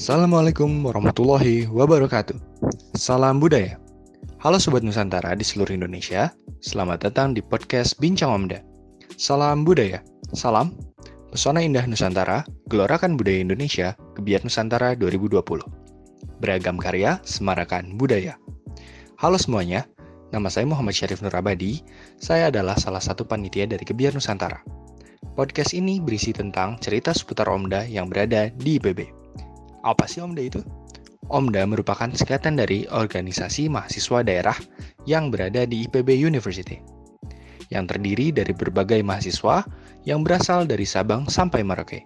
Assalamualaikum warahmatullahi wabarakatuh. Salam budaya. Halo Sobat Nusantara di seluruh Indonesia. Selamat datang di podcast Bincang Omda. Salam budaya. Salam. Pesona indah Nusantara, gelorakan budaya Indonesia, Kebiat Nusantara 2020. Beragam karya, semarakan budaya. Halo semuanya, nama saya Muhammad Syarif Nurabadi. Saya adalah salah satu panitia dari Kebiat Nusantara. Podcast ini berisi tentang cerita seputar Omda yang berada di IPB. Apa sih OMDA itu? OMDA merupakan singkatan dari Organisasi Mahasiswa Daerah yang berada di IPB University, yang terdiri dari berbagai mahasiswa yang berasal dari Sabang sampai Merauke.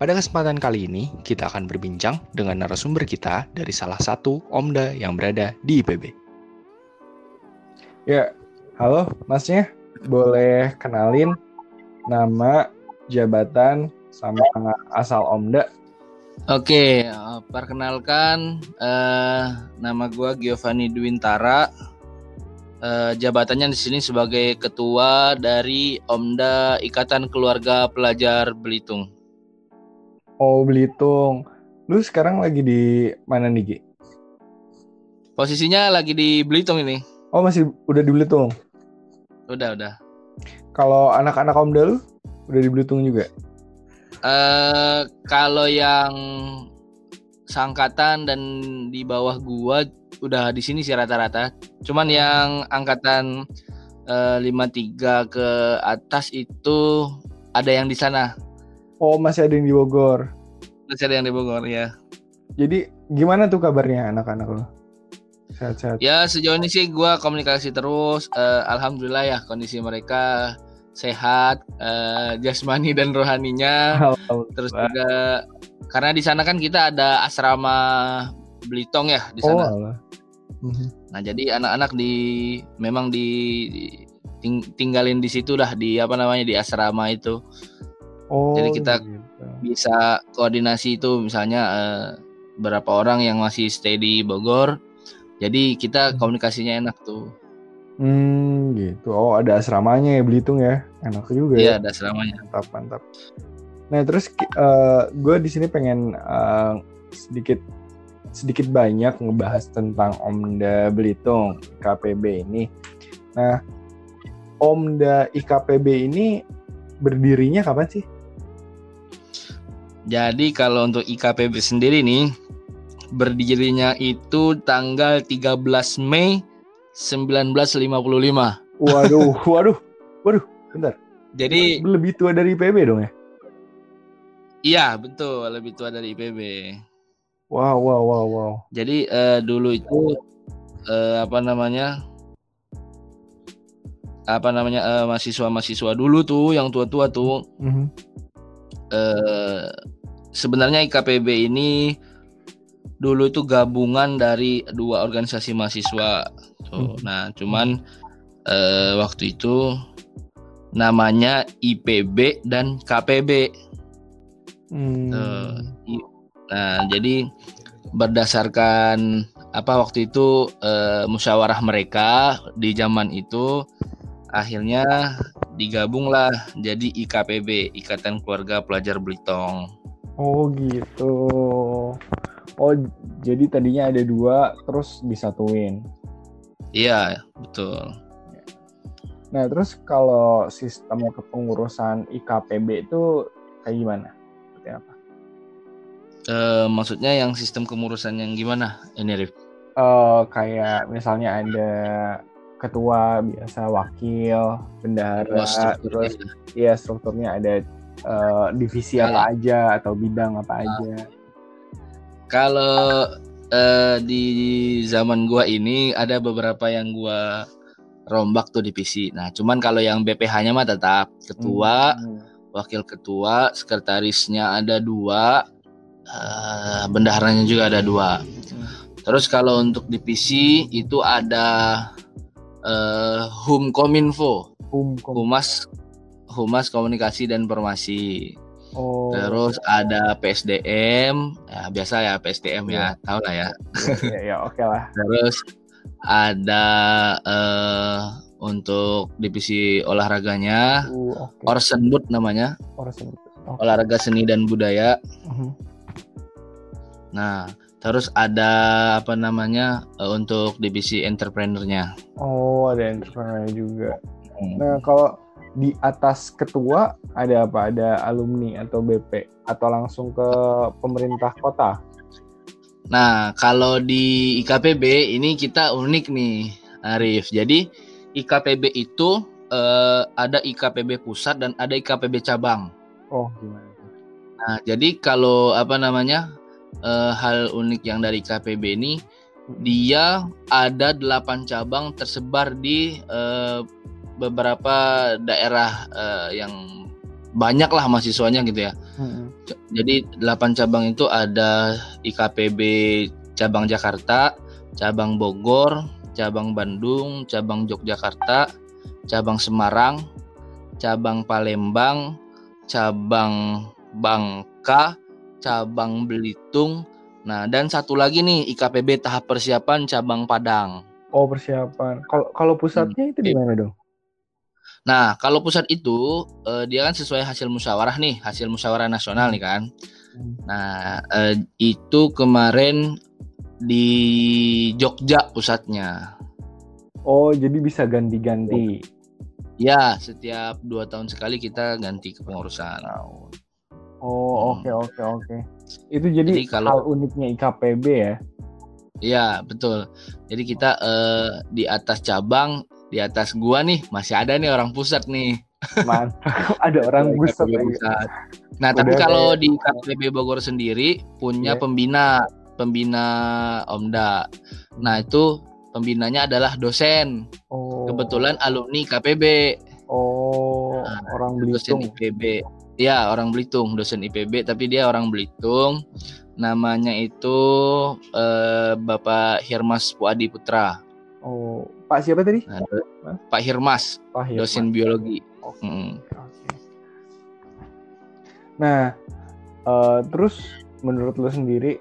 Pada kesempatan kali ini, kita akan berbincang dengan narasumber kita dari salah satu OMDA yang berada di IPB. Ya, halo masnya, boleh kenalin nama, jabatan, sama asal OMDA Oke, uh, perkenalkan uh, nama gue Giovanni Dwintara. Uh, jabatannya di sini sebagai ketua dari Omda Ikatan Keluarga Pelajar Belitung. Oh Belitung, lu sekarang lagi di mana nih Gi? Posisinya lagi di Belitung ini. Oh masih udah di Belitung? Udah udah. Kalau anak-anak Omda lu udah di Belitung juga? Uh, kalau yang sangkatan dan di bawah gua udah di sini sih rata-rata. Cuman yang angkatan uh, eh, 53 ke atas itu ada yang di sana. Oh, masih ada yang di Bogor. Masih ada yang di Bogor, ya. Jadi gimana tuh kabarnya anak-anak lo? Sehat-sehat. Ya, sejauh ini sih gua komunikasi terus. Uh, alhamdulillah ya kondisi mereka sehat uh, jasmani dan rohaninya terus juga karena di sana kan kita ada asrama Blitong ya di sana. Oh, mhm. Nah jadi anak-anak di memang di, ting, tinggalin di situ lah di apa namanya di asrama itu. Oh, jadi kita gitu. bisa koordinasi itu misalnya uh, berapa orang yang masih stay di Bogor. Jadi kita mhm. komunikasinya enak tuh. Hmm, gitu. Oh, ada asramanya ya Belitung ya. Enak juga iya, ya. ada asramanya. Mantap, mantap. Nah, terus uh, eh, gue di sini pengen uh, sedikit sedikit banyak ngebahas tentang Omda Belitung IKPB ini. Nah, Omda IKPB ini berdirinya kapan sih? Jadi kalau untuk IKPB sendiri nih berdirinya itu tanggal 13 Mei 1955. Waduh, waduh, waduh, bentar. Jadi lebih tua dari IPB dong ya? Iya, betul, lebih tua dari IPB. Wow, wow, wow, wow. Jadi uh, dulu itu uh, apa namanya? Apa namanya uh, mahasiswa-mahasiswa dulu tuh yang tua-tua tuh. Mm -hmm. uh, sebenarnya IKPB ini dulu itu gabungan dari dua organisasi mahasiswa. Tuh. Hmm. Nah, cuman uh, waktu itu namanya IPB dan KPB. Hmm. nah, jadi berdasarkan apa waktu itu uh, musyawarah mereka di zaman itu akhirnya digabunglah jadi IKPB Ikatan Keluarga Pelajar Belitung. Oh gitu. Oh, jadi tadinya ada dua, terus disatuin. Iya, betul. Nah, terus kalau sistem kepengurusan IKPB itu kayak gimana? Seperti apa? E, maksudnya yang sistem kepengurusan yang gimana ini, Rif? Uh, kayak misalnya ada ketua biasa wakil bendahara oh, terus ya strukturnya ada uh, divisi apa aja atau bidang apa uh, aja kalau uh, di zaman gua ini ada beberapa yang gua rombak tuh di PC. Nah, cuman kalau yang BPH-nya mah tetap ketua, hmm. wakil ketua, sekretarisnya ada dua, uh, bendaharanya juga ada dua. Hmm. Terus kalau untuk di PC itu ada uh, Hum Kominfo, Hum Humas Humas Komunikasi dan Informasi. Oh. Terus ada PSDM, ya biasa ya PSDM ya, ya tahu lah ya. Ya, ya oke okay lah. Terus ada uh, untuk divisi olahraganya, uh, okay. Orsenbud namanya. Orsenbud. Okay. Olahraga seni dan budaya. Uh -huh. Nah, terus ada apa namanya uh, untuk divisi entrepreneurnya. Oh, ada entrepreneur juga. Hmm. Nah, kalau di atas ketua ada apa? Ada alumni atau BP atau langsung ke pemerintah kota? Nah, kalau di IKPB ini kita unik nih, Arif. Jadi IKPB itu uh, ada IKPB pusat dan ada IKPB cabang. Oh, gimana? Nah, jadi kalau apa namanya uh, hal unik yang dari IKPB ini, dia ada delapan cabang tersebar di uh, beberapa daerah uh, yang banyak lah mahasiswanya gitu ya. Hmm. Jadi delapan cabang itu ada IKPB cabang Jakarta, cabang Bogor, cabang Bandung, cabang Yogyakarta, cabang Semarang, cabang Palembang, cabang Bangka, cabang Belitung. Nah, dan satu lagi nih IKPB tahap persiapan cabang Padang. Oh, persiapan. Kalau kalau pusatnya hmm. itu di mana dong? Nah, kalau pusat itu uh, dia kan sesuai hasil musyawarah nih, hasil musyawarah nasional nih kan. Hmm. Nah, uh, itu kemarin di Jogja pusatnya. Oh, jadi bisa ganti-ganti. Ya, setiap dua tahun sekali kita ganti kepengurusan. Oh, oke hmm. oke oke. Itu jadi, jadi kalau, hal uniknya IKPB ya? Iya, betul. Jadi kita uh, di atas cabang di atas gua nih masih ada nih orang pusat nih. Mantap, ada orang pusat. pusat. Nah, Udah tapi kalau di KPB Bogor sendiri punya yeah. pembina, pembina Omda. Nah, itu pembinanya adalah dosen. Oh. Kebetulan alumni KPB. Oh, nah, orang Belitung. Dosen IPB. Ya, orang Belitung, dosen IPB tapi dia orang Belitung. Namanya itu eh, Bapak Hirmas Puadi Putra. Oh, Pak siapa tadi? Nah, Pak Hirmas, Pak Hirmas, dosen biologi. Okay. Hmm. Okay. Nah, uh, terus menurut lo sendiri,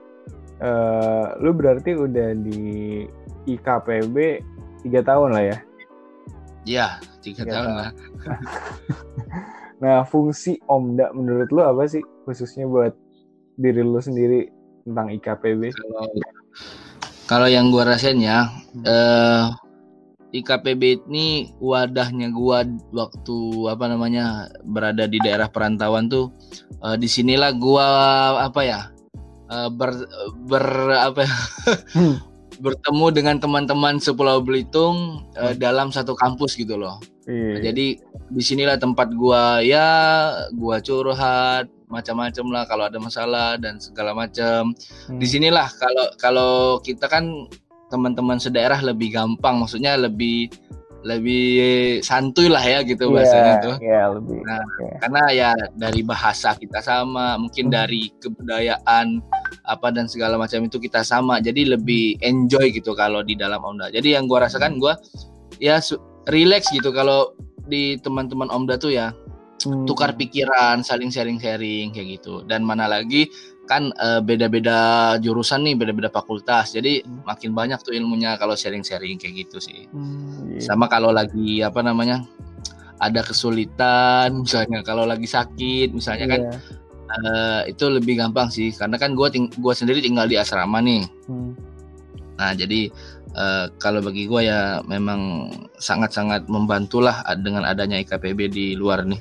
uh, lo berarti udah di IKPB tiga tahun lah ya? Iya, tiga, tahun, tahun lah. nah, fungsi Omda menurut lo apa sih khususnya buat diri lo sendiri tentang IKPB? Kalau kalau yang gua rasain ya, hmm. eh, IKPB ini wadahnya gua waktu apa namanya berada di daerah perantauan tuh eh, di sinilah gua apa ya eh, ber, ber apa ya, hmm. bertemu dengan teman-teman sepulau Belitung eh, hmm. dalam satu kampus gitu loh. Iya. Nah, jadi di sinilah tempat gua ya gua curhat macam-macam lah kalau ada masalah dan segala macam. Hmm. Di sinilah kalau kalau kita kan teman-teman sedaerah lebih gampang, maksudnya lebih lebih santuy lah ya gitu yeah, bahasanya tuh. Iya, yeah, lebih. Nah, okay. karena ya dari bahasa kita sama, mungkin hmm. dari kebudayaan apa dan segala macam itu kita sama. Jadi lebih enjoy gitu kalau di dalam Omda. Jadi yang gua rasakan gua ya relax gitu kalau di teman-teman Omda tuh ya hmm. tukar pikiran, saling sharing-sharing kayak gitu. Dan mana lagi kan beda eh, beda-beda jurusan nih, beda-beda fakultas. Jadi hmm. makin banyak tuh ilmunya kalau sharing-sharing kayak gitu sih. Hmm, yeah. Sama kalau lagi apa namanya? ada kesulitan, misalnya kalau lagi sakit, misalnya yeah. kan uh, itu lebih gampang sih karena kan gue ting gua sendiri tinggal di asrama nih. Hmm. Nah, jadi uh, kalau bagi gue ya memang sangat-sangat membantulah dengan adanya IKPB di luar nih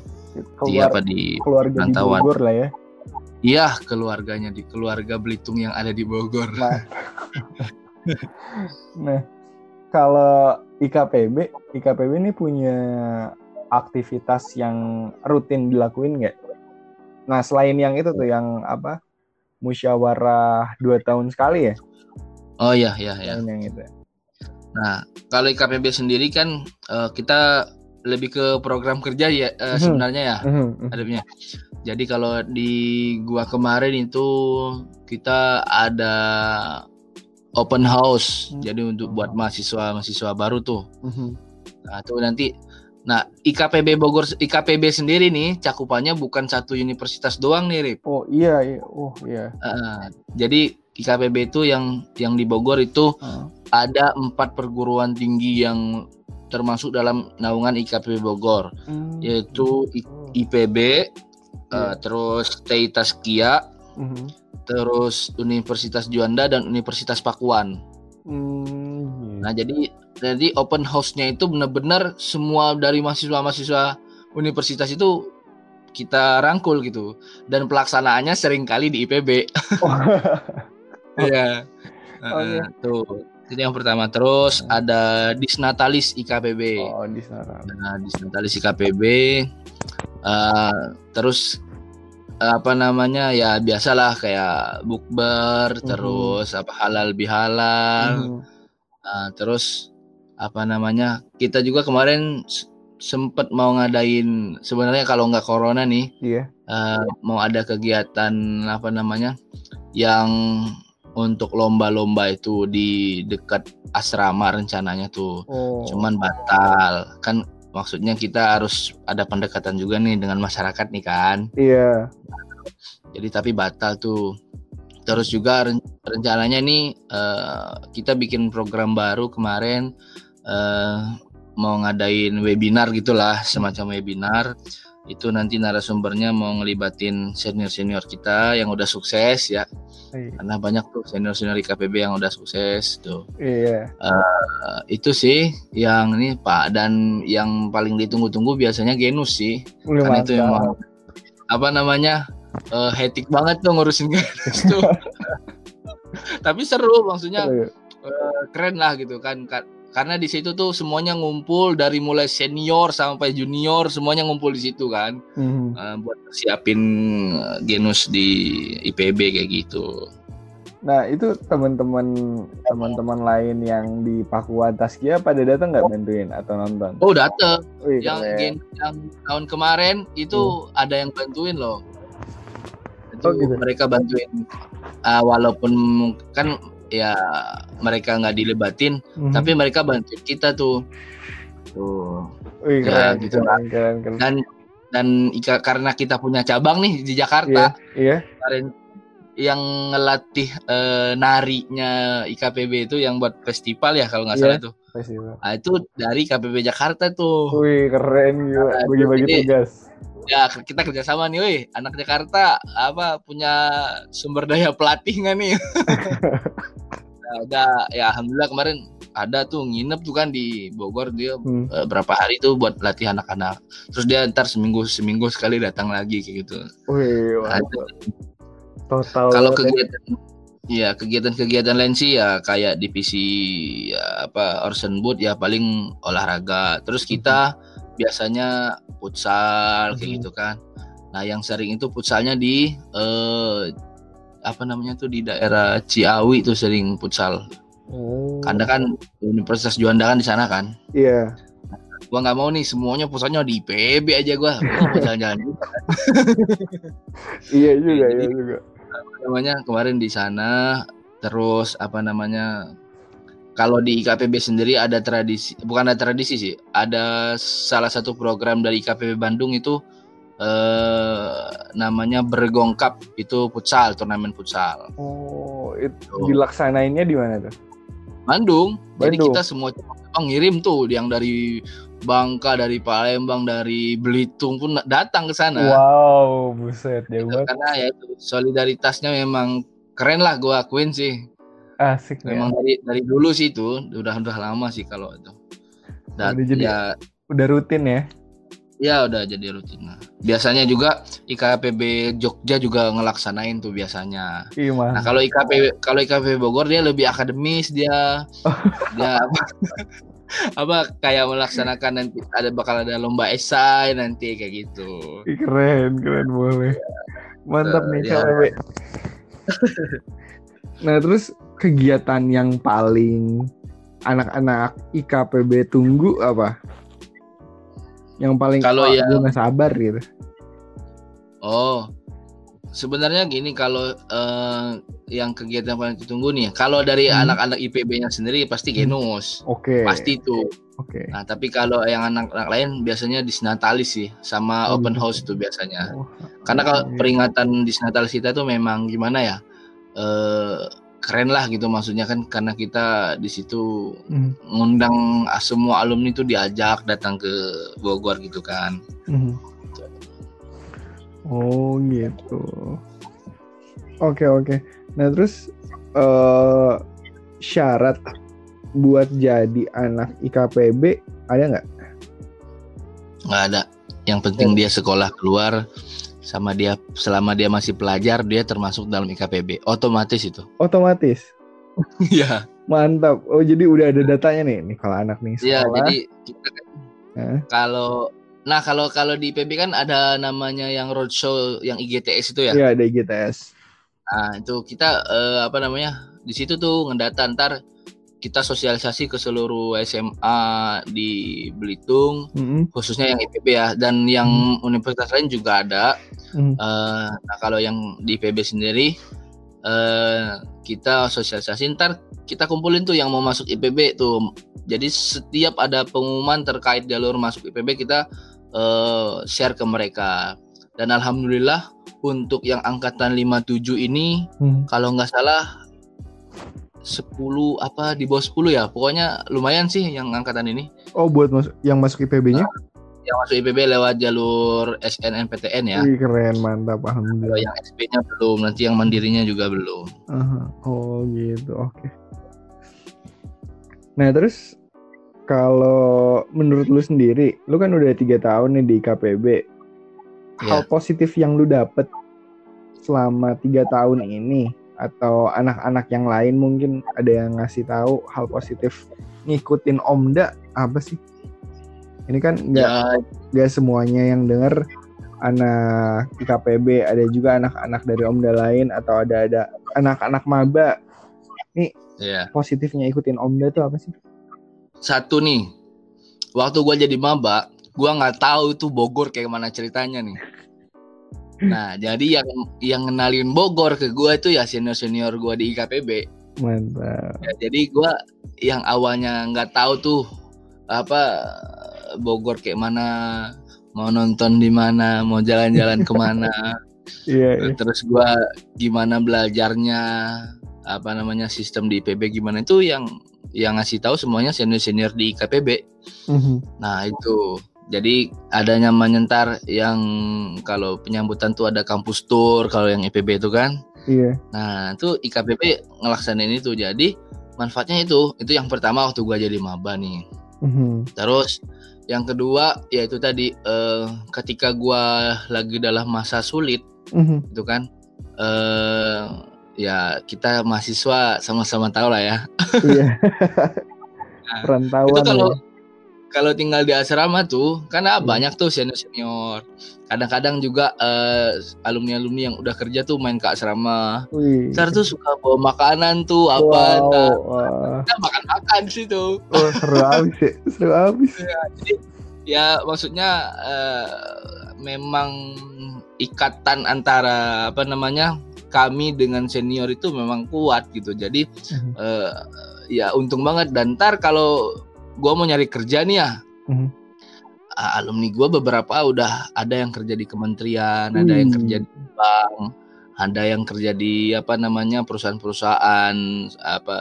keluar, di apa di keluarga rantauan. di Bogor lah ya. Iya, keluarganya di keluarga Belitung yang ada di Bogor. Nah, nah kalau IKPB, IKPB ini punya aktivitas yang rutin dilakuin nggak? Nah, selain yang itu tuh yang apa? Musyawarah dua tahun sekali ya? Oh iya, iya, iya. Yang itu. Nah, kalau IKPB sendiri kan uh, kita lebih ke program kerja ya uh, hmm. sebenarnya ya hmm. adanya. Jadi kalau di gua kemarin itu kita ada open house. Hmm. Jadi untuk buat mahasiswa-mahasiswa baru tuh. Hmm. Nah, tuh nanti Nah, IKPB Bogor IKPB sendiri nih cakupannya bukan satu universitas doang nih, Rip. Oh, iya, iya. Oh, iya. Uh, jadi IKPB itu yang yang di Bogor itu uh. ada empat perguruan tinggi yang termasuk dalam naungan IKP Bogor hmm. yaitu I, IPB yeah. uh, terus TI Taskia mm-hmm. terus Universitas Juanda dan Universitas Pakuan. Hmm, Nah, jadi jadi open house-nya itu benar-benar semua dari mahasiswa-mahasiswa universitas itu kita rangkul gitu. Dan pelaksanaannya sering kali di IPB. Oh. Iya. Oke. Heeh, tuh. Jadi yang pertama terus ada Disnatalis IKPB. oh, di sana. Nah, Disnatalis IKPB eh, terus eh, apa namanya ya biasalah kayak bukber Mhm. terus apa halal bihalal Hmm. Uh, terus apa namanya kita juga kemarin s- sempet mau ngadain sebenarnya kalau nggak corona nih Iya. uh, mau ada kegiatan apa namanya yang untuk lomba-lomba itu di dekat asrama rencananya tuh. Oh. cuman batal. Kan maksudnya kita harus ada pendekatan juga nih dengan masyarakat nih kan. Iya. jadi tapi batal tuh. Terus juga ren- rencananya nih eh, kita bikin program baru kemarin eh, mau ngadain webinar gitulah semacam webinar itu nanti narasumbernya mau ngelibatin senior senior kita yang udah sukses ya Iya. karena banyak tuh senior senior IKPB yang udah sukses tuh Iya. Eh, itu sih yang ini pak dan yang paling ditunggu-tunggu biasanya genus sih kan itu mantap. emang apa namanya eh hektik banget tuh ngurusin games tuh tapi seru maksudnya ya? eh, keren lah gitu kan Ka- karena di situ tuh semuanya ngumpul dari mulai senior sampai junior semuanya ngumpul di situ kan. Mhm. Eh, buat siapin eh, genus di IPB kayak gitu. Nah itu teman-teman teman-teman lain yang di Pakuan Taskia pada datang nggak bantuin atau nonton? oh dateng. Wih, yang gen yang tahun kemarin itu ada yang bantuin loh. Itu Oh, gitu. mereka bantuin. Ah, walaupun kan ya mereka nggak dilebatin Mhm. tapi mereka bantuin kita tuh tuh Wih, ya, keren, gitu keren, keren, keren. dan dan ika- karena kita punya cabang nih di Jakarta Iya, kemarin yang ngelatih eh, narinya IKPB itu yang buat festival ya kalau nggak Iya. salah tuh festival. nah, itu dari KPB Jakarta tuh Wih, keren gila. Nah, Bagi-bagi tugas. ya kita kerjasama nih, wih anak Jakarta apa punya sumber daya pelatih nggak nih? ada ya alhamdulillah kemarin ada tuh nginep tuh kan di Bogor dia Hmm. eh, berapa hari tuh buat latih anak-anak. Terus dia ntar seminggu seminggu sekali datang lagi kayak gitu. Wih, Nah. Total. kalau ya. kegiatan ya kegiatan-kegiatan lain sih ya kayak divisi ya, apa Orson Boot ya paling olahraga. Terus kita biasanya futsal kayak Mhm. gitu kan. Nah, yang sering itu futsalnya di eh apa namanya tuh di daerah Ciawi tuh sering futsal. Oh. Karena kan Universitas Juanda kan di sana kan. Iya. Gua nggak mau nih semuanya futsalnya di IPB aja gua. Jalan-jalan. Iya juga, iya juga. namanya kemarin di sana terus apa namanya kalau di IKPB sendiri ada tradisi bukan ada tradisi sih ada salah satu program dari IKPB Bandung itu eh namanya Bergong Cup itu futsal turnamen futsal Oh, itu Tuh. dilaksanainnya di mana tuh? Bandung jadi Bandung. kita semua cabang ngirim tuh yang dari Bangka dari Palembang dari Belitung pun datang ke sana Wow, buset, jauh Gitu, banget. karena ya itu solidaritasnya memang keren lah gua akuin sih Asik ya. Memang dari dari dulu sih itu udah udah lama sih kalau itu. Dan Udah jadi- ya Udah rutin ya. Ya udah jadi rutin. Nah, biasanya juga IKPB Jogja juga ngelaksanain tuh biasanya. Iya, Nah, kalau IKPB kalau IKPB Bogor dia lebih akademis dia. dia apa, apa kayak melaksanakan nanti ada bakal ada lomba esai nanti kayak gitu. Keren, keren boleh. Mantap Eh, nih ya. cewek. nah, terus kegiatan yang paling anak-anak IKPB tunggu apa? Yang paling Kalau "Wah, yang- gue nggak sabar gitu. Oh. Sebenarnya gini kalau eh, yang kegiatan paling ditunggu nih, kalau dari Hmm. anak-anak IPB-nya sendiri pasti genus. Oke. Pasti tuh. Oke. Nah, tapi kalau yang anak-anak lain biasanya disnatalis sih sama Oh, open gitu. house tuh biasanya. Oh, Karena kalau iya. peringatan disnatalis kita tuh memang gimana ya? Eh keren lah gitu maksudnya kan karena kita di situ Mhm, ngundang semua alumni tuh diajak datang ke Bogor gitu kan. mhm. Oh gitu. Oke oke. Nah terus uh, syarat buat jadi anak IKPB ada nggak? Nggak ada. Yang penting dia sekolah keluar sama dia selama dia masih pelajar dia termasuk dalam IKPB. Otomatis itu. Otomatis. Iya. Mantap. Oh jadi udah ada datanya nih. Nih kalau anak nih Iya, sekolah. jadi kita Hah? kalau nah kalau kalau di IPB kan ada namanya yang roadshow yang IGTS itu ya. Iya ada IGTS. Nah, itu kita eh, apa namanya? Di situ tuh ngedata ntar kita sosialisasi ke seluruh SMA di Belitung, Mm-mm. khususnya yang IPB ya, dan yang universitas lain juga ada. Mm. Eh, nah, kalau yang di IPB sendiri eh kita sosialisasi ntar kita kumpulin tuh yang mau masuk IPB tuh. Jadi setiap ada pengumuman terkait jalur masuk IPB kita eh, share ke mereka. Dan alhamdulillah untuk yang angkatan 57 ini Mm. kalau nggak salah 10 apa di bawah 10 ya pokoknya lumayan sih yang angkatan ini Oh buat masuk yang masuk IPB-nya? yang masuk IPB lewat jalur SNMPTN ya Wih keren mantap kalau alhamdulillah. yang SP-nya belum nanti yang mandirinya juga belum Aha. Oh gitu oke. Nah terus kalau menurut lu sendiri, lu kan udah tiga tahun nih di KPB. Hal ya positif yang lu dapet selama tiga tahun ini atau anak-anak yang lain mungkin ada yang ngasih tahu hal positif. Ngikutin Omda apa sih? Ini kan nggak ya. nggak semuanya yang denger. Anak IKPB ada juga anak-anak dari Omda lain atau ada ada anak-anak maba. Ya. positifnya ikutin Omda tuh apa sih? satu nih. Waktu gua jadi maba gua nggak tahu tuh Bogor kayak mana ceritanya nih nah jadi yang yang kenalin Bogor ke gua itu ya senior senior gua di IKPB Mantap. Ya, jadi gua yang awalnya nggak tahu tuh apa Bogor kayak mana, mau nonton di mana, mau jalan-jalan ke mana. Iya, iya. Terus gua gimana belajarnya, apa namanya sistem di IPB gimana itu yang yang ngasih tahu semuanya senior-senior di IKPB. Mhm. Nah, itu. Jadi ada namanya ntar yang kalau penyambutan tuh ada kampus tour kalau yang IPB itu kan. Iya. Nah, itu IKPP ngelaksanain itu. Jadi manfaatnya itu, itu yang pertama waktu gua jadi maba nih. Mhm. Terus yang kedua yaitu tadi eh, ketika gua lagi dalam masa sulit Mhm. itu kan eh ya kita mahasiswa sama-sama tahu lah ya. Iya. Nah, Perantauan. itu kalau ya. Kalau tinggal di asrama tuh karena Hmm. banyak tuh senior-senior. Kadang-kadang juga eh, alumni-alumni yang udah kerja tuh main ke asrama. Wih. Ntar tuh suka bawa makanan tuh apa Wow. nah, wah. kita makan-makan di situ. Oh, seru abis ya. Seru abis. Ya maksudnya eh, memang ikatan antara apa namanya kami dengan senior itu memang kuat gitu. Jadi eh, ya untung banget dan ntar kalau gua mau nyari kerja nih ya Mhm. ah, alumni gua beberapa udah ada yang kerja di kementerian, ada yang Wih. kerja di bank, ada yang kerja di apa namanya perusahaan-perusahaan apa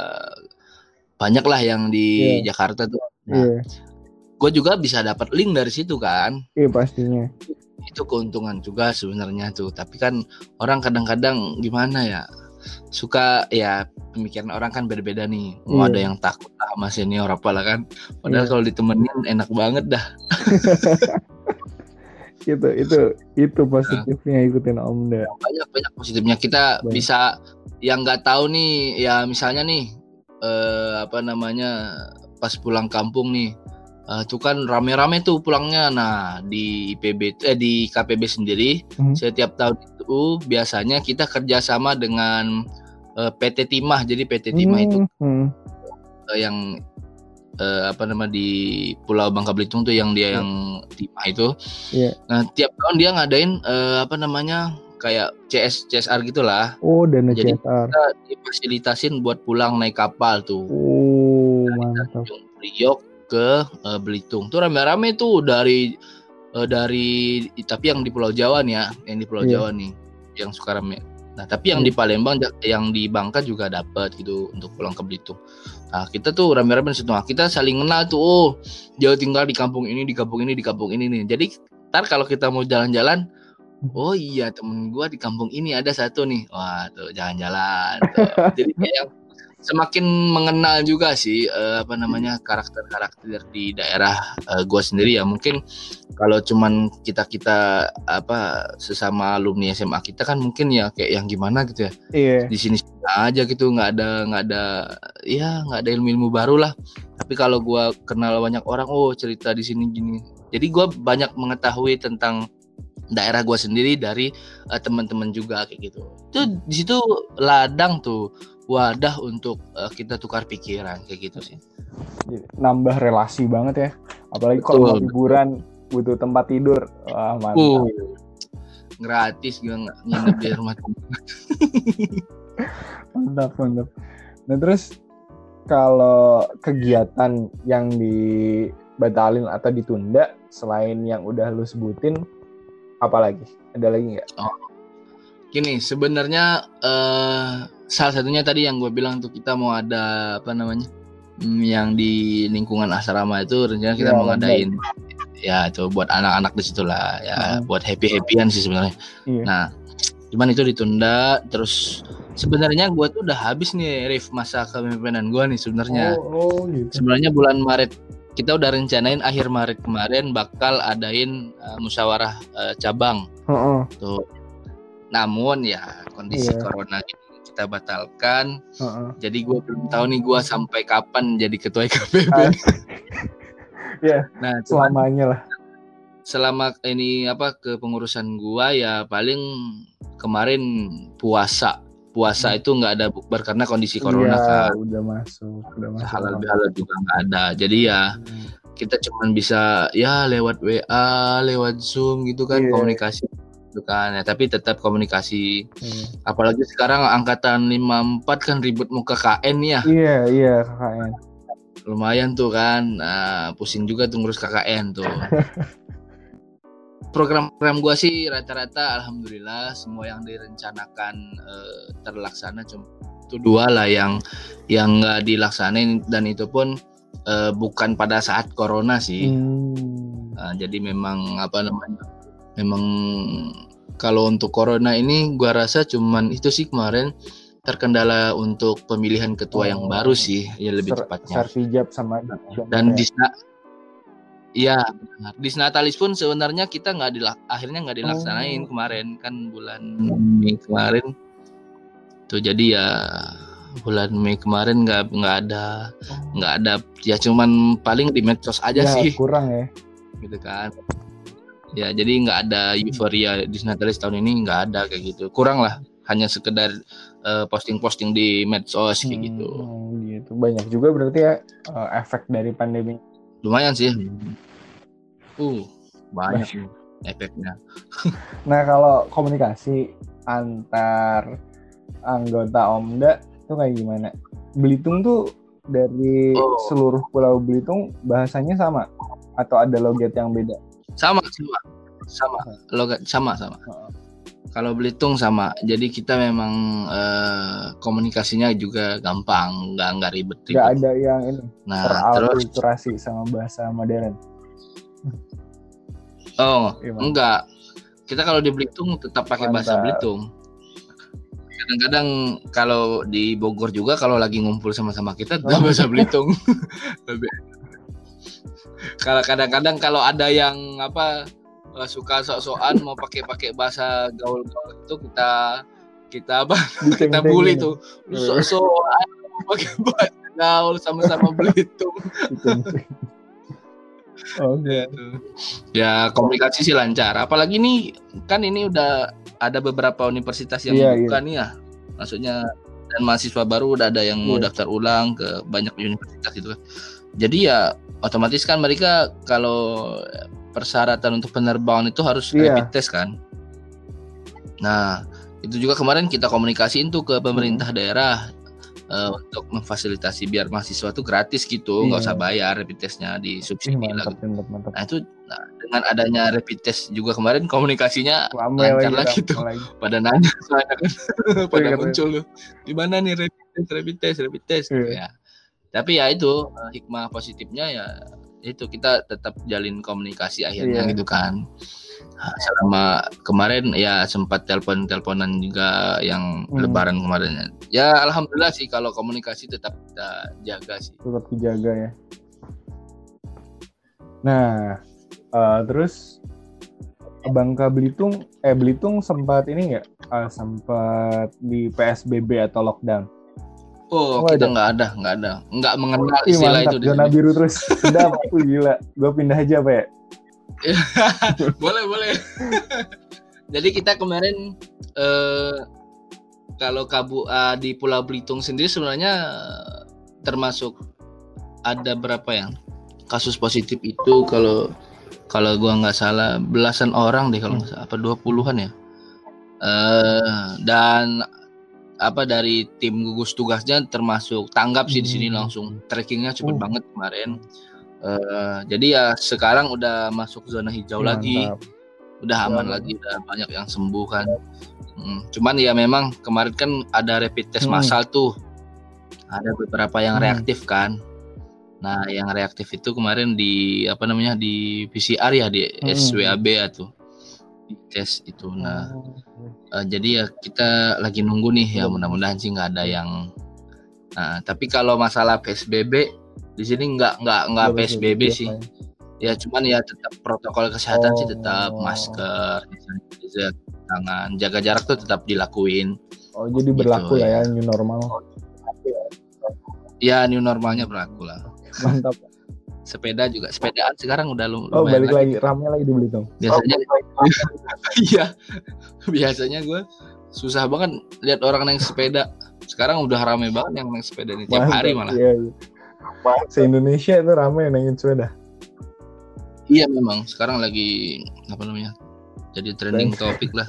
banyak lah yang di Jakarta tuh. Nah, Iya. gue juga bisa dapat link dari situ kan. Iya pastinya. Itu keuntungan juga sebenarnya tuh. Tapi kan orang kadang-kadang gimana ya suka ya pemikiran orang kan berbeda nih. Mau Iya. ada yang takut lah sama senior apalah kan. Padahal Iya. kalau ditemenin enak banget dah. Itu itu itu positifnya ikutin Omda. banyak banyak positifnya kita Banyak. bisa yang nggak tahu nih ya misalnya nih eh, apa namanya pas pulang kampung nih eh, tuh kan rame-rame tuh pulangnya nah di IPB eh di KPB sendiri Mhm. setiap tahun itu biasanya kita kerjasama dengan eh, PT Timah jadi PT Timah itu Mhm. eh, yang eh, apa nama di Pulau Bangka Belitung tuh yang dia Iya. yang Timah itu. Iya. Nah tiap tahun dia ngadain eh, apa namanya kayak CS CSR gitulah. Oh, dana Jadi- CSR. Kita difasilitasin buat pulang naik kapal tuh. Oh, mantap. Priok ke eh, Belitung tuh rame-rame tuh dari eh, dari tapi yang di Pulau Jawa nih ya, yang di Pulau Iya. Jawa nih yang suka rame. Nah, tapi yang Hmm. di Palembang ja- yang di Bangka juga dapat gitu untuk pulang ke Belitung. Nah, kita tuh rame-rame situ. Nah, kita saling kenal tuh. Oh, dia tinggal di kampung ini, di kampung ini, di kampung ini nih. Jadi, ntar kalau kita mau jalan-jalan, oh iya temen gue di kampung ini ada satu nih wah tuh jalan-jalan jadi kayak semakin mengenal juga sih uh, apa namanya karakter-karakter di daerah uh, gua sendiri ya. Mungkin kalau cuman kita kita apa sesama alumni SMA kita kan mungkin ya kayak yang gimana gitu ya. Yeah. di sini aja gitu nggak ada nggak ada ya nggak ada ilmu-ilmu baru lah. Tapi kalau gua kenal banyak orang oh cerita di sini gini. Jadi gua banyak mengetahui tentang daerah gua sendiri dari uh, teman-teman juga kayak gitu. Itu di situ ladang tuh wadah untuk uh, kita tukar pikiran kayak gitu sih. Nambah relasi banget ya. Apalagi kalau liburan butuh tempat tidur. Wah, mantap. Uh, gratis gue nginep di rumah mantap, mantap. Nah, terus kalau kegiatan yang dibatalin atau ditunda selain yang udah lu sebutin apa lagi? Ada lagi nggak? Oh. Gini, sebenarnya uh, salah satunya tadi yang gue bilang tuh kita mau ada apa namanya hmm, yang di lingkungan asrama itu rencana kita ya, mau ngadain ya itu buat anak-anak di situ lah ya buat happy happyan sih sebenarnya iya. nah cuman itu ditunda terus sebenarnya gue tuh udah habis nih Rif masa kepemimpinan gue nih sebenarnya oh, oh, gitu. sebenarnya bulan Maret kita udah rencanain akhir Maret kemarin bakal adain uh, musyawarah uh, cabang uh -uh. tuh namun ya kondisi yeah. corona ini kita batalkan. Uh-uh. Jadi gue belum tahu nih gue sampai kapan jadi ketua IKPB. Uh, ya. Nah, selamanya lah. Selama ini apa ke pengurusan gua ya paling kemarin puasa. Puasa hmm. itu nggak ada bukber karena kondisi corona iya, kan. udah masuk, udah masuk. Halal bihalal juga nggak ada. Jadi ya hmm. kita cuma bisa ya lewat WA, lewat Zoom gitu kan yeah. komunikasi gitu kan ya. Tapi tetap komunikasi. Hmm. apalagi sekarang angkatan 54 kan ribut muka KN ya. Iya iya KKN lumayan tuh kan. Nah, pusing juga tuh ngurus KKN tuh. Program-program gua sih rata-rata alhamdulillah semua yang direncanakan uh, terlaksana. Cuma itu dua lah yang yang nggak dilaksanain. Dan itu pun uh, bukan pada saat corona sih. Hmm. uh, jadi memang apa namanya memang kalau untuk corona ini gua rasa cuman itu sih kemarin terkendala untuk pemilihan ketua oh, yang baru sih ya lebih ser, tepatnya. Sertijab sama dan di Iya, di Natalis pun sebenarnya kita nggak dilak akhirnya nggak dilaksanain oh. kemarin kan bulan Mei kemarin. Tuh jadi ya bulan Mei kemarin nggak nggak ada nggak ada ya cuman paling di medsos aja ya, sih. Kurang ya. Gitu kan ya jadi nggak ada euforia di Natalis tahun ini nggak ada kayak gitu. Kurang lah hanya sekedar uh, posting-posting di medsos kayak gitu. Hmm, gitu. Banyak juga berarti ya uh, efek dari pandemi. Lumayan sih. Uh banyak sih efeknya. Nah kalau komunikasi antar anggota Omda itu kayak gimana? Belitung tuh dari oh. seluruh pulau Belitung bahasanya sama? Atau ada logat yang beda sama sama. Sama. Logat sama sama. Kalau Belitung sama. Jadi kita memang uh, komunikasinya juga gampang. Nggak nggak ribet, nggak ada yang ini nah terus? sama bahasa modern. Oh Gimana? enggak. Kita kalau di Belitung tetap pakai bahasa Belitung. Kadang-kadang kalau di Bogor juga kalau lagi ngumpul sama-sama kita tetap bahasa Belitung kalau kadang-kadang kalau ada yang apa eh, suka sok-sokan mau pakai-pakai bahasa gaul-gaul itu kita kita apa kita bully tuh sok-sokan pakai bahasa gaul sama-sama Belitung. Oh, ya, ya komunikasi sih lancar. Apalagi nih kan ini udah ada beberapa universitas yang yeah, buka yeah. nih ya. Maksudnya dan mahasiswa baru udah ada yang yeah. mau daftar ulang ke banyak universitas itu kan jadi ya otomatis kan mereka kalau persyaratan untuk penerbangan itu harus yeah. rapid test kan nah itu juga kemarin kita komunikasiin tuh ke pemerintah hmm. daerah uh, untuk memfasilitasi biar mahasiswa tuh gratis gitu nggak yeah. usah bayar rapid testnya di subsidi lah gitu. mantap, nah itu nah, dengan adanya rapid test juga kemarin komunikasinya lancar lah gitu pada nanya soalnya kan pada iya, muncul loh di mana nih rapid test rapid test rapid test yeah. ya tapi ya itu eh, hikmah positifnya ya itu kita tetap jalin komunikasi akhirnya yeah. gitu kan. Selama kemarin ya sempat telepon teleponan juga yang hmm. lebaran kemarin. Ya alhamdulillah sih kalau komunikasi tetap kita jaga sih. Tetap dijaga ya. Nah uh, terus Bangka Belitung eh Belitung sempat ini nggak? Uh, sempat di PSBB atau lockdown Oh, oh kita nggak ada, nggak ada, nggak mengenal Ih, istilah mantap. itu. Zona biru terus, udah aku gila. Gue pindah aja pak ya. boleh boleh. Jadi kita kemarin eh, kalau kabu uh, di Pulau Belitung sendiri sebenarnya termasuk ada berapa yang kasus positif itu kalau kalau gua nggak salah belasan orang deh kalau nggak salah apa dua puluhan ya. Uh, dan apa dari tim gugus tugasnya termasuk tanggap sih di sini hmm. langsung trackingnya cepet oh. banget kemarin. Uh, jadi ya sekarang udah masuk zona hijau Mantap. lagi, udah aman ya. lagi, udah banyak yang sembuh kan. Hmm, cuman ya memang kemarin kan ada rapid test hmm. massal tuh, ada beberapa yang hmm. reaktif kan. Nah yang reaktif itu kemarin di apa namanya di PCR ya di hmm. SWAB atau tes itu. Nah uh, jadi ya kita lagi nunggu nih ya mudah-mudahan sih nggak ada yang nah tapi kalau masalah psbb di sini nggak nggak nggak psbb sih. Ya? Cuman ya tetap protokol kesehatan oh. sih tetap oh. masker tangan jaga jarak tuh tetap dilakuin. Oh jadi berlaku gitu, ya, ya. new normal. Ya new normalnya berlaku lah. Mantap sepeda juga sepedaan sekarang udah lu oh balik lagi, lagi ramai lagi di Belitung biasanya iya. Biasanya gue susah banget lihat orang naik sepeda. Sekarang udah ramai banget yang naik sepeda nih tiap hari malah. Iya, iya. se Indonesia itu ramai yang naikin sepeda. Iya memang. Sekarang lagi apa namanya jadi trending. topik lah.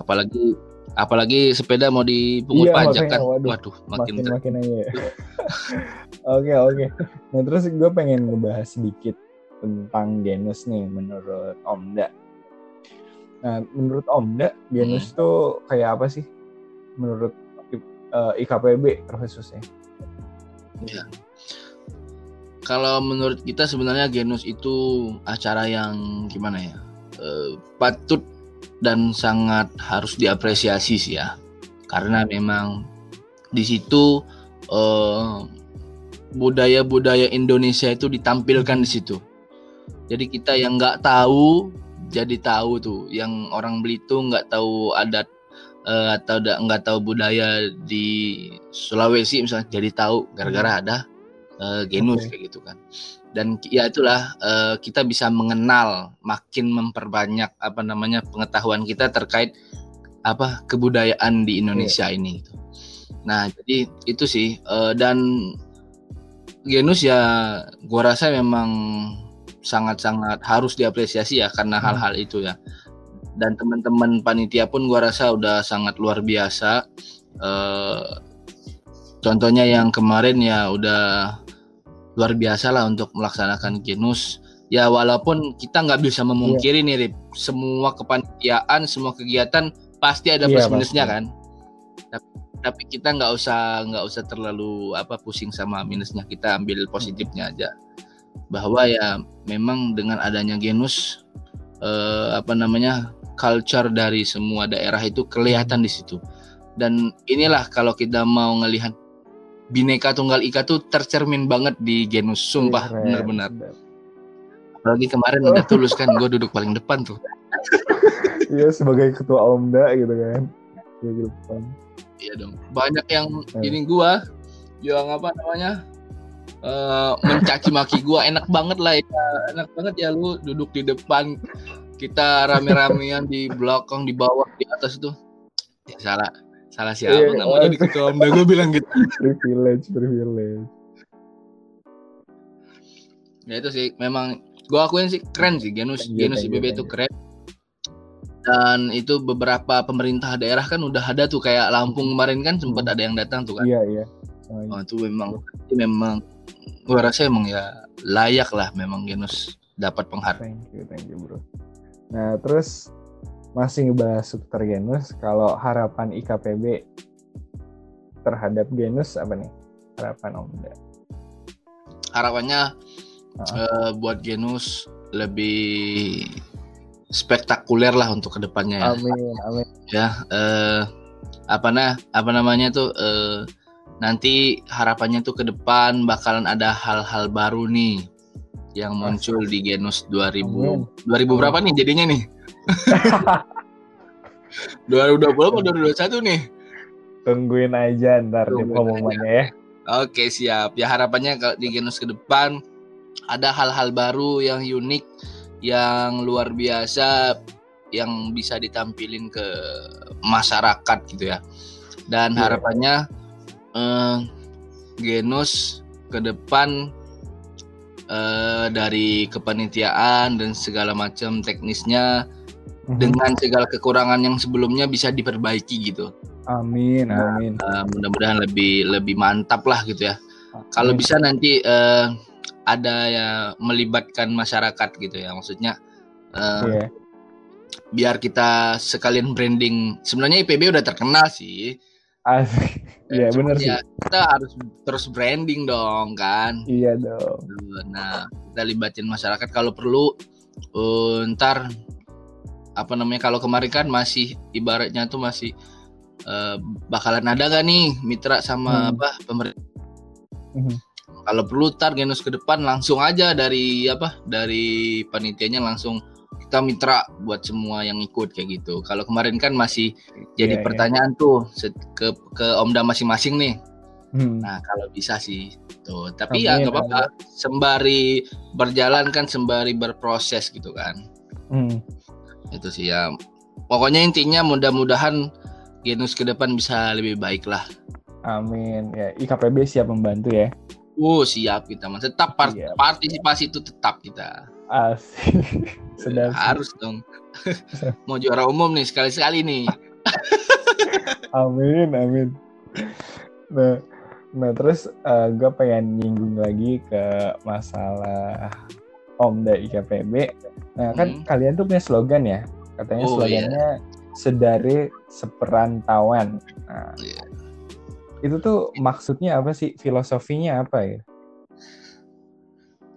Apalagi apalagi sepeda mau dipungut iya, pajak kan waduh, waduh makin makin, makin aja Oke oke. Nah terus gue pengen ngebahas sedikit tentang genus nih menurut Omda. Nah menurut Omda genus hmm. tuh kayak apa sih? Menurut uh, eh, IKPB khususnya? Ya. Kalau menurut kita sebenarnya genus itu acara yang gimana ya? Uh, patut dan sangat harus diapresiasi sih ya. Karena memang di situ uh, budaya-budaya Indonesia itu ditampilkan di situ. Jadi kita yang nggak tahu jadi tahu tuh, yang orang Belitung nggak tahu adat uh, atau nggak tahu budaya di Sulawesi misalnya jadi tahu gara-gara ada uh, genus okay. kayak gitu kan. Dan ya itulah uh, kita bisa mengenal, makin memperbanyak apa namanya pengetahuan kita terkait apa kebudayaan di Indonesia yeah. ini. Gitu. Nah jadi itu sih uh, dan Genus ya gua rasa memang sangat-sangat harus diapresiasi ya karena hmm. hal-hal hmm. itu ya. Dan teman-teman panitia pun gua rasa udah sangat luar biasa. Uh, contohnya yang kemarin ya udah luar biasa lah untuk melaksanakan genus. Ya walaupun kita nggak bisa memungkiri yeah. nih Rip, semua kepanitiaan, semua kegiatan pasti ada yeah, plus minusnya kan. Tapi tapi kita nggak usah nggak usah terlalu apa pusing sama minusnya kita ambil positifnya aja bahwa ya memang dengan adanya genus eh, apa namanya culture dari semua daerah itu kelihatan di situ dan inilah kalau kita mau ngelihat bineka tunggal ika tuh tercermin banget di genus sumpah benar-benar apalagi kemarin udah tulus kan gue duduk paling depan tuh iya sebagai ketua omda gitu kan sebagai depan Iya dong. Banyak yang hmm. ini gua yang apa namanya? Uh, mencaci maki gua enak banget lah ya. Enak banget ya lu duduk di depan kita rame-ramean di belakang di bawah di atas itu. Ya salah salah siapa? Yeah, namanya di ketua omda gue bilang gitu. privilege, privilege. Ya itu sih. Memang gua akuin sih keren sih. Genus yeah, genus IBB itu keren. Dan itu beberapa pemerintah daerah kan udah ada tuh. Kayak Lampung kemarin kan sempat hmm. ada yang datang tuh kan. Iya iya. Oh, itu memang itu memang gua rasa emang ya layak lah memang genus dapat penghargaan. Thank you thank you bro. Nah terus masih ngebahas seputar genus kalau harapan IKPB terhadap genus apa nih harapan Omda harapannya uh, buat Genus lebih spektakuler lah untuk ke depannya ya. Amin, amin. Ya, uh, apa nah, apa namanya tuh uh, nanti harapannya tuh ke depan bakalan ada hal-hal baru nih yang muncul di Genus 2000 amin. 2000 berapa nih jadinya nih? 2020 atau 2021 nih? Tungguin aja ntar di pengumumannya ya. Oke siap. Ya harapannya kalau di Genus ke depan ada hal-hal baru yang unik, yang luar biasa, yang bisa ditampilin ke masyarakat gitu ya. Dan yeah. harapannya eh, Genus ke depan eh, dari kepanitiaan dan segala macam teknisnya mm-hmm. dengan segala kekurangan yang sebelumnya bisa diperbaiki gitu. Amin, amin. Uh, mudah-mudahan lebih lebih mantap lah gitu ya. Kalau bisa nanti uh, ada ya melibatkan masyarakat gitu ya, maksudnya uh, yeah. biar kita sekalian branding. Sebenarnya IPB udah terkenal sih. Asik. Iya benar sih. Ya, kita harus terus branding dong kan. Iya dong. Nah kita libatin masyarakat kalau perlu. Uh, ntar apa namanya kalau kemarin kan masih ibaratnya tuh masih uh, bakalan ada gak nih mitra sama hmm. apa pemerintah hmm. kalau perlu tar genus ke depan langsung aja dari apa dari panitianya langsung kita mitra buat semua yang ikut kayak gitu kalau kemarin kan masih jadi yeah, iya. pertanyaan yeah. tuh ke ke omda masing-masing nih hmm. nah kalau bisa sih tuh tapi ya Amin, ya nggak apa-apa sembari berjalan kan sembari berproses gitu kan hmm. itu sih ya pokoknya intinya mudah-mudahan Genus ke depan bisa lebih baik lah. Amin. Ya, IKPB siap membantu ya. Oh, siap kita. Tetap part siap. partisipasi itu tetap kita. Asik. Sedang harus dong. Mau juara umum nih sekali-sekali nih. amin, amin. Nah, nah terus uh, eh, gue pengen nyinggung lagi ke masalah Omda IKPB. Nah, kan hmm. kalian tuh punya slogan ya. Katanya oh, slogannya iya sedari seperantauan. Nah, yeah. Itu tuh maksudnya apa sih? Filosofinya apa ya?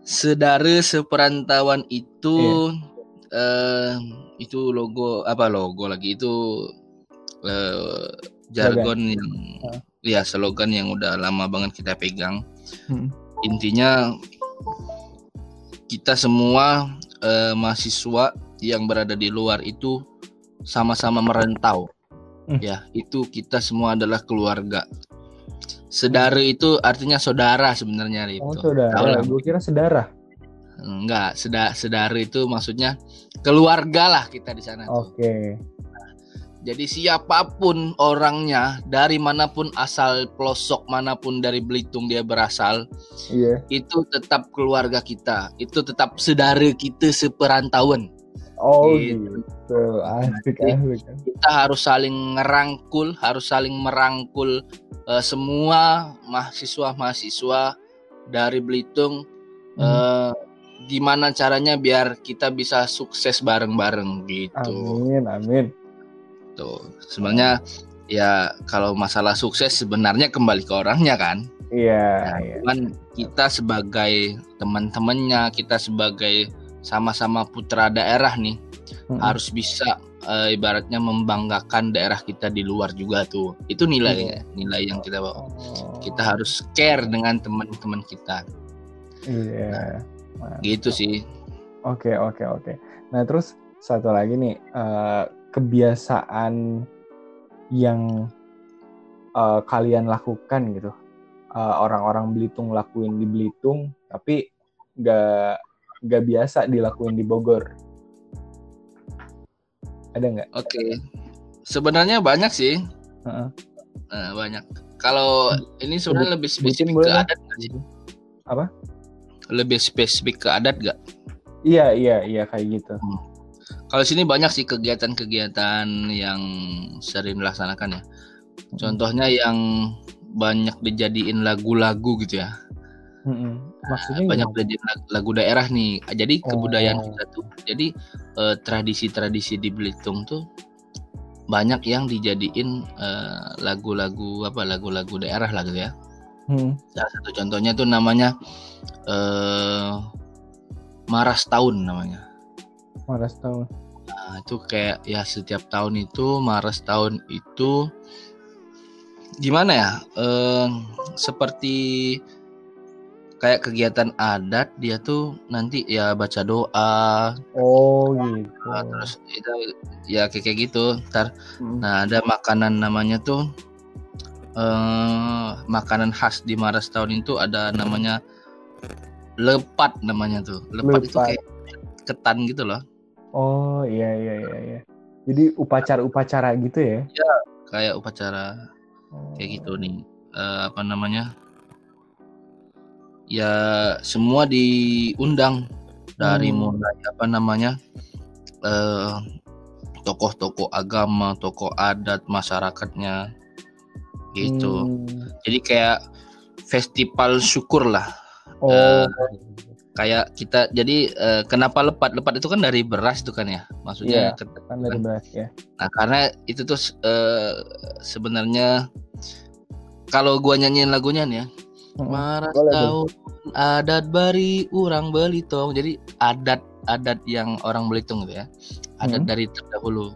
Sedare seperantauan itu yeah. Uh, itu logo apa logo lagi itu uh, jargon slogan. yang uh. ya slogan yang udah lama banget kita pegang. Hmm. Intinya kita semua uh, mahasiswa yang berada di luar itu sama-sama merantau. Hmm. Ya, itu kita semua adalah keluarga. Sedara itu artinya saudara sebenarnya itu. Oh, saudara. Gue kira sedara. Enggak, seda sedara itu maksudnya keluarga lah kita di sana. Oke. Okay. jadi siapa pun orangnya, dari mana pun asal pelosok mana pun dari Belitung dia berasal, yeah. itu tetap keluarga kita, itu tetap saudara kita seperantauan. Oh gitu. gitu. Asik, asik. Kita harus saling ngerangkul, harus saling merangkul uh, semua mahasiswa-mahasiswa dari Belitung. Hmm. Uh, gimana caranya biar kita bisa sukses bareng-bareng gitu. Amin, amin. Tuh, sebenarnya ya kalau masalah sukses sebenarnya kembali ke orangnya kan. Iya. Nah, iya. Cuman kita sebagai teman-temannya, kita sebagai sama-sama putra daerah nih hmm. harus bisa uh, ibaratnya membanggakan daerah kita di luar juga tuh itu nilai ya nilai yang kita bawa oh. kita harus care dengan teman-teman kita iya nah, gitu sih oke okay, oke okay, oke okay. nah terus satu lagi nih uh, kebiasaan yang uh, kalian lakukan gitu uh, orang-orang Belitung lakuin di Belitung tapi nggak nggak biasa dilakuin di Bogor ada nggak? Oke, okay. sebenarnya banyak sih. Uh-uh. Nah, banyak. Kalau ini sebenarnya lebih spesifik ke adat sih? Apa? Lebih spesifik ke adat gak? Iya iya iya kayak gitu. Hmm. Kalau sini banyak sih kegiatan-kegiatan yang sering dilaksanakan ya. Hmm. Contohnya yang banyak dijadiin lagu-lagu gitu ya. Hmm, Maksudnya banyak belajar lagu daerah nih. Jadi oh. kebudayaan kita tuh. Jadi uh, tradisi-tradisi di Belitung tuh banyak yang dijadiin uh, lagu-lagu apa lagu-lagu daerah lah gitu ya. Hmm. Salah satu contohnya tuh namanya uh, Maras Tahun namanya. Maras Tahun. Nah, itu kayak ya setiap tahun itu Maras Tahun itu gimana ya? Eh, seperti kayak kegiatan adat dia tuh nanti ya baca doa oh gitu nah, terus itu ya kayak, kayak gitu ntar hmm. nah ada makanan namanya tuh eh, makanan khas di Maras tahun itu ada namanya lepat namanya tuh. Lepat, lepat. itu kayak ketan gitu loh. Oh iya iya iya iya. Jadi upacara-upacara gitu ya? Ya kayak upacara oh. kayak gitu nih. Uh, apa namanya? Ya semua diundang dari hmm. mulai apa namanya? Eh, tokoh-tokoh agama, tokoh adat masyarakatnya gitu. Hmm. Jadi kayak festival syukur lah. Oh. Eh, kayak kita jadi eh, kenapa lepat lepat itu kan dari beras itu kan ya maksudnya ya, kan dari beras ya nah karena itu tuh eh, sebenarnya kalau gua nyanyiin lagunya nih ya Maras tahun adat bari urang Belitung. Jadi adat-adat yang orang Belitung gitu ya. Adat hmm. dari terdahulu.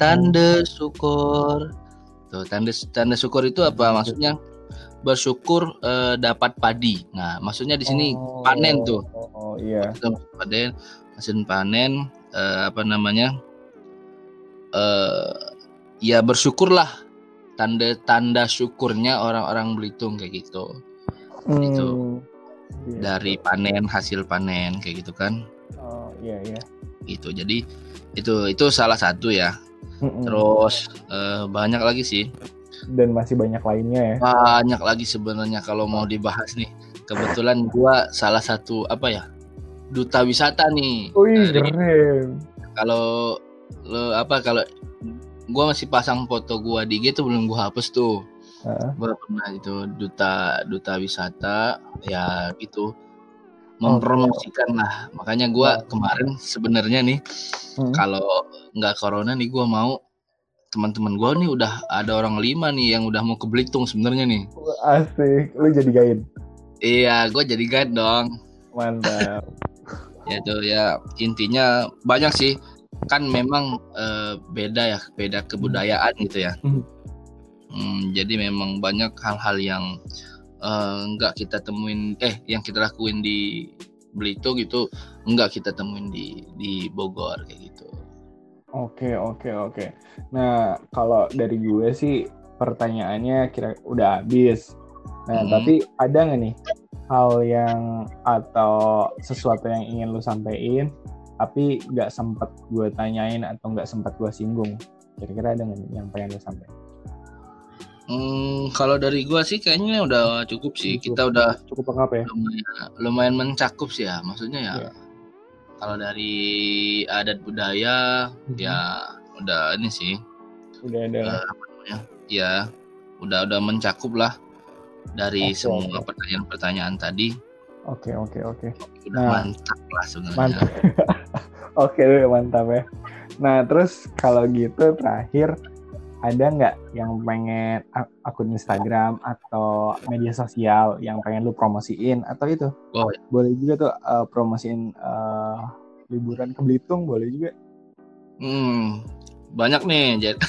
Tanda syukur. Tuh, tanda tanda syukur itu apa maksudnya? Bersyukur uh, dapat padi. Nah, maksudnya di sini oh, panen tuh. Oh, iya. Panen, hasil panen uh, apa namanya? Uh, ya bersyukurlah tanda-tanda syukurnya orang-orang Belitung kayak gitu. Hmm. Itu iya. dari panen hasil panen kayak gitu kan. Oh iya iya. Gitu. Jadi itu itu salah satu ya. Mm-mm. Terus uh, banyak lagi sih. Dan masih banyak lainnya ya. Banyak lagi sebenarnya kalau mau dibahas nih. Kebetulan gua salah satu apa ya? Duta wisata nih. Wih, keren. Kalau lo apa kalau gue masih pasang foto gue di gitu belum gue hapus tuh uh. gue pernah itu duta duta wisata ya gitu mempromosikan lah makanya gue kemarin sebenarnya nih hmm. kalau nggak corona nih gue mau teman-teman gue nih udah ada orang lima nih yang udah mau ke Belitung sebenarnya nih. Asik. Lu jadi guide? Iya gue jadi guide dong. Mantap. Ya tuh ya. Intinya banyak sih. Kan memang uh, beda ya beda kebudayaan gitu ya. Hmm. Hmm, jadi memang banyak hal-hal yang uh, nggak kita temuin eh yang kita lakuin di Belitung gitu nggak kita temuin di di Bogor kayak gitu oke oke oke nah kalau dari gue sih pertanyaannya kira udah habis nah hmm. tapi ada nggak nih hal yang atau sesuatu yang ingin lu sampaikan tapi nggak sempat gue tanyain atau nggak sempat gue singgung kira-kira ada nggak yang pengen lo sampaikan Hmm, kalau dari gue sih kayaknya udah cukup sih. Cukup. Kita udah cukup lengkap ya. Lumayan, lumayan mencakup sih ya. Maksudnya ya. Yeah. Kalau dari adat budaya hmm. ya udah ini sih. Udah ada. Uh, apa namanya? Ya, udah udah mencakup lah dari okay, semua pertanyaan-pertanyaan tadi. Oke, oke, oke. Udah nah, mantap lah sebenarnya. Mantap. oke, mantap ya. Nah, terus kalau gitu terakhir ada nggak yang pengen akun Instagram atau media sosial yang pengen lu promosiin atau itu? Oh, ya. Boleh juga tuh uh, promosiin uh, liburan ke Belitung, boleh juga. Hmm, banyak nih, Jet.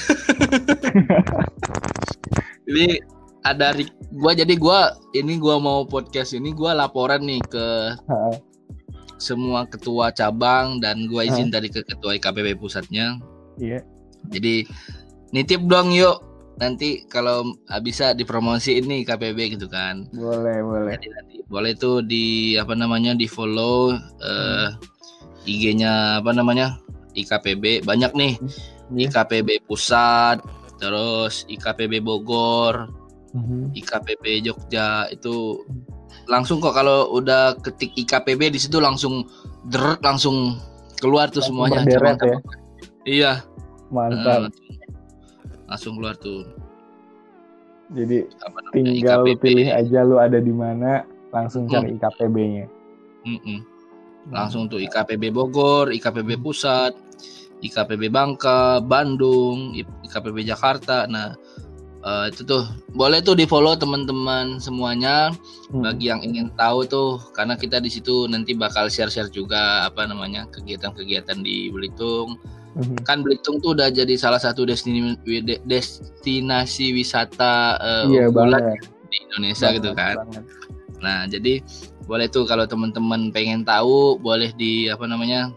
Jadi ada gua jadi gua ini gua mau podcast ini gua laporan nih ke ha. semua ketua cabang dan gua izin ha. dari ke ketua IKPB pusatnya. Iya. Jadi nitip dong yuk nanti kalau bisa dipromosi ini KPB gitu kan. Boleh, boleh. Jadi nanti boleh tuh di apa namanya di follow uh, IG-nya apa namanya IKPB banyak nih. Hmm. IKPB pusat, terus IKPB Bogor, hmm. IKPP Jogja itu langsung kok kalau udah ketik IKPB di situ langsung deret langsung keluar tuh langsung semuanya ya? iya mantap uh, langsung keluar tuh jadi tinggal IKPP. pilih aja lu ada di mana langsung cari hmm. IKPB-nya mm -mm. langsung tuh IKPB Bogor IKPB Pusat IKPB Bangka Bandung IKPB Jakarta nah uh, itu tuh boleh tuh di follow teman-teman semuanya hmm. bagi yang ingin tahu tuh karena kita di situ nanti bakal share-share juga apa namanya kegiatan-kegiatan di Belitung hmm. kan Belitung tuh udah jadi salah satu destinasi destinasi wisata uh, iya, bulan di Indonesia banget, gitu kan banget. nah jadi boleh tuh kalau teman-teman pengen tahu boleh di apa namanya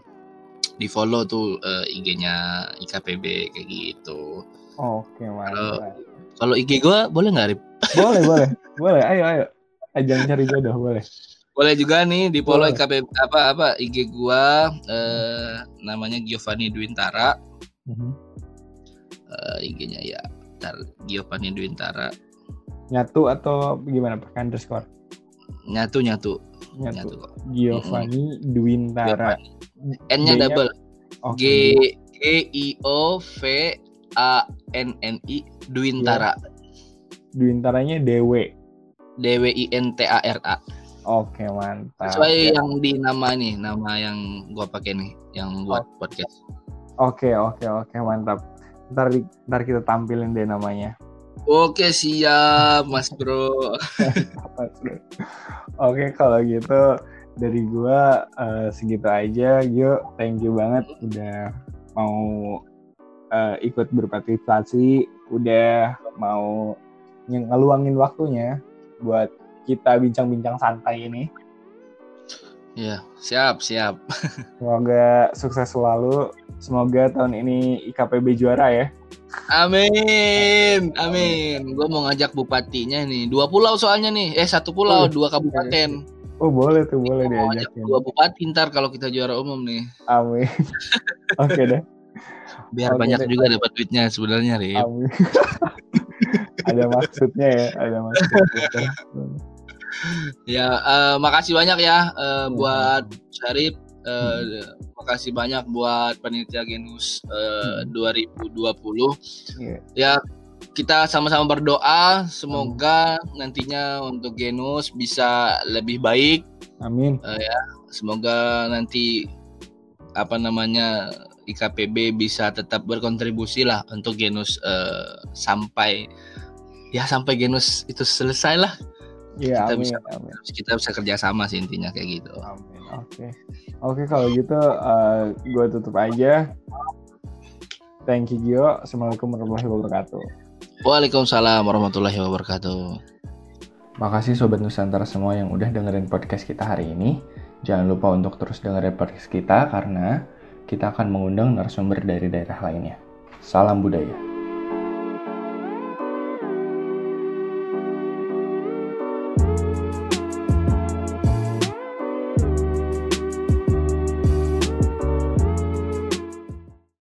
di follow tuh uh, IG-nya IKPB kayak gitu. Oke, mantap. Kalau IG gue boleh nggak, Rip? Boleh, boleh. Boleh, ayo, ayo. Ajang cari jodoh, boleh. Boleh juga nih di follow IKPB apa apa IG gua eh, namanya Giovanni Dwintara. Uh -huh. uh, IG-nya ya Tar Giovanni Dwintara. Nyatu atau gimana pakai underscore? Nyatu nyatu. Nyatu. nyatu Giovanni hmm. Dwintara. N-nya double. Okay. G G I O V A N N I Dwintara. Ya. Dwintaranya Dewe. D W I N T A R A. Oke, mantap. Sesuai ya. yang di nama nih, nama yang gua pakai nih, yang buat oh. podcast. Oke, oke, oke, mantap. Ntar, ntar kita tampilin deh namanya. Oke, siap, Mas Bro. oke, kalau gitu dari gua uh, segitu aja. Yo, thank you banget udah mau uh, ikut berpartisipasi, udah mau ngeluangin waktunya buat kita bincang-bincang santai ini. Iya, siap, siap. Semoga sukses selalu. Semoga tahun ini IKPB juara ya. Amin, amin. Gue mau ngajak bupatinya nih. Dua pulau soalnya nih. Eh satu pulau, oh, dua kabupaten. Oh boleh tuh boleh diajak. Dua bupati ntar kalau kita juara umum nih. Amin. Oke okay, deh. Biar Amin banyak deh. juga dapat duitnya sebenarnya Rip. Amin. ada maksudnya ya, ada maksudnya. Ya, uh, makasih banyak ya uh, buat Syarif. Uh, hmm. makasih banyak buat panitia Genus uh, hmm. 2020. Yeah. Ya kita sama-sama berdoa semoga hmm. nantinya untuk Genus bisa lebih baik. Amin. Uh, ya, semoga nanti apa namanya IKPB bisa tetap berkontribusi lah untuk Genus uh, sampai ya sampai Genus itu selesai lah. Iya, kita amin, bisa amin. kita bisa kerjasama sih intinya kayak gitu. Amin. Oke, okay. oke okay, kalau gitu uh, gue tutup aja. Thank you Gio. Assalamualaikum warahmatullahi wabarakatuh. Waalaikumsalam warahmatullahi wabarakatuh. Makasih Sobat Nusantara semua yang udah dengerin podcast kita hari ini. Jangan lupa untuk terus dengerin podcast kita karena kita akan mengundang narasumber dari daerah lainnya. Salam budaya.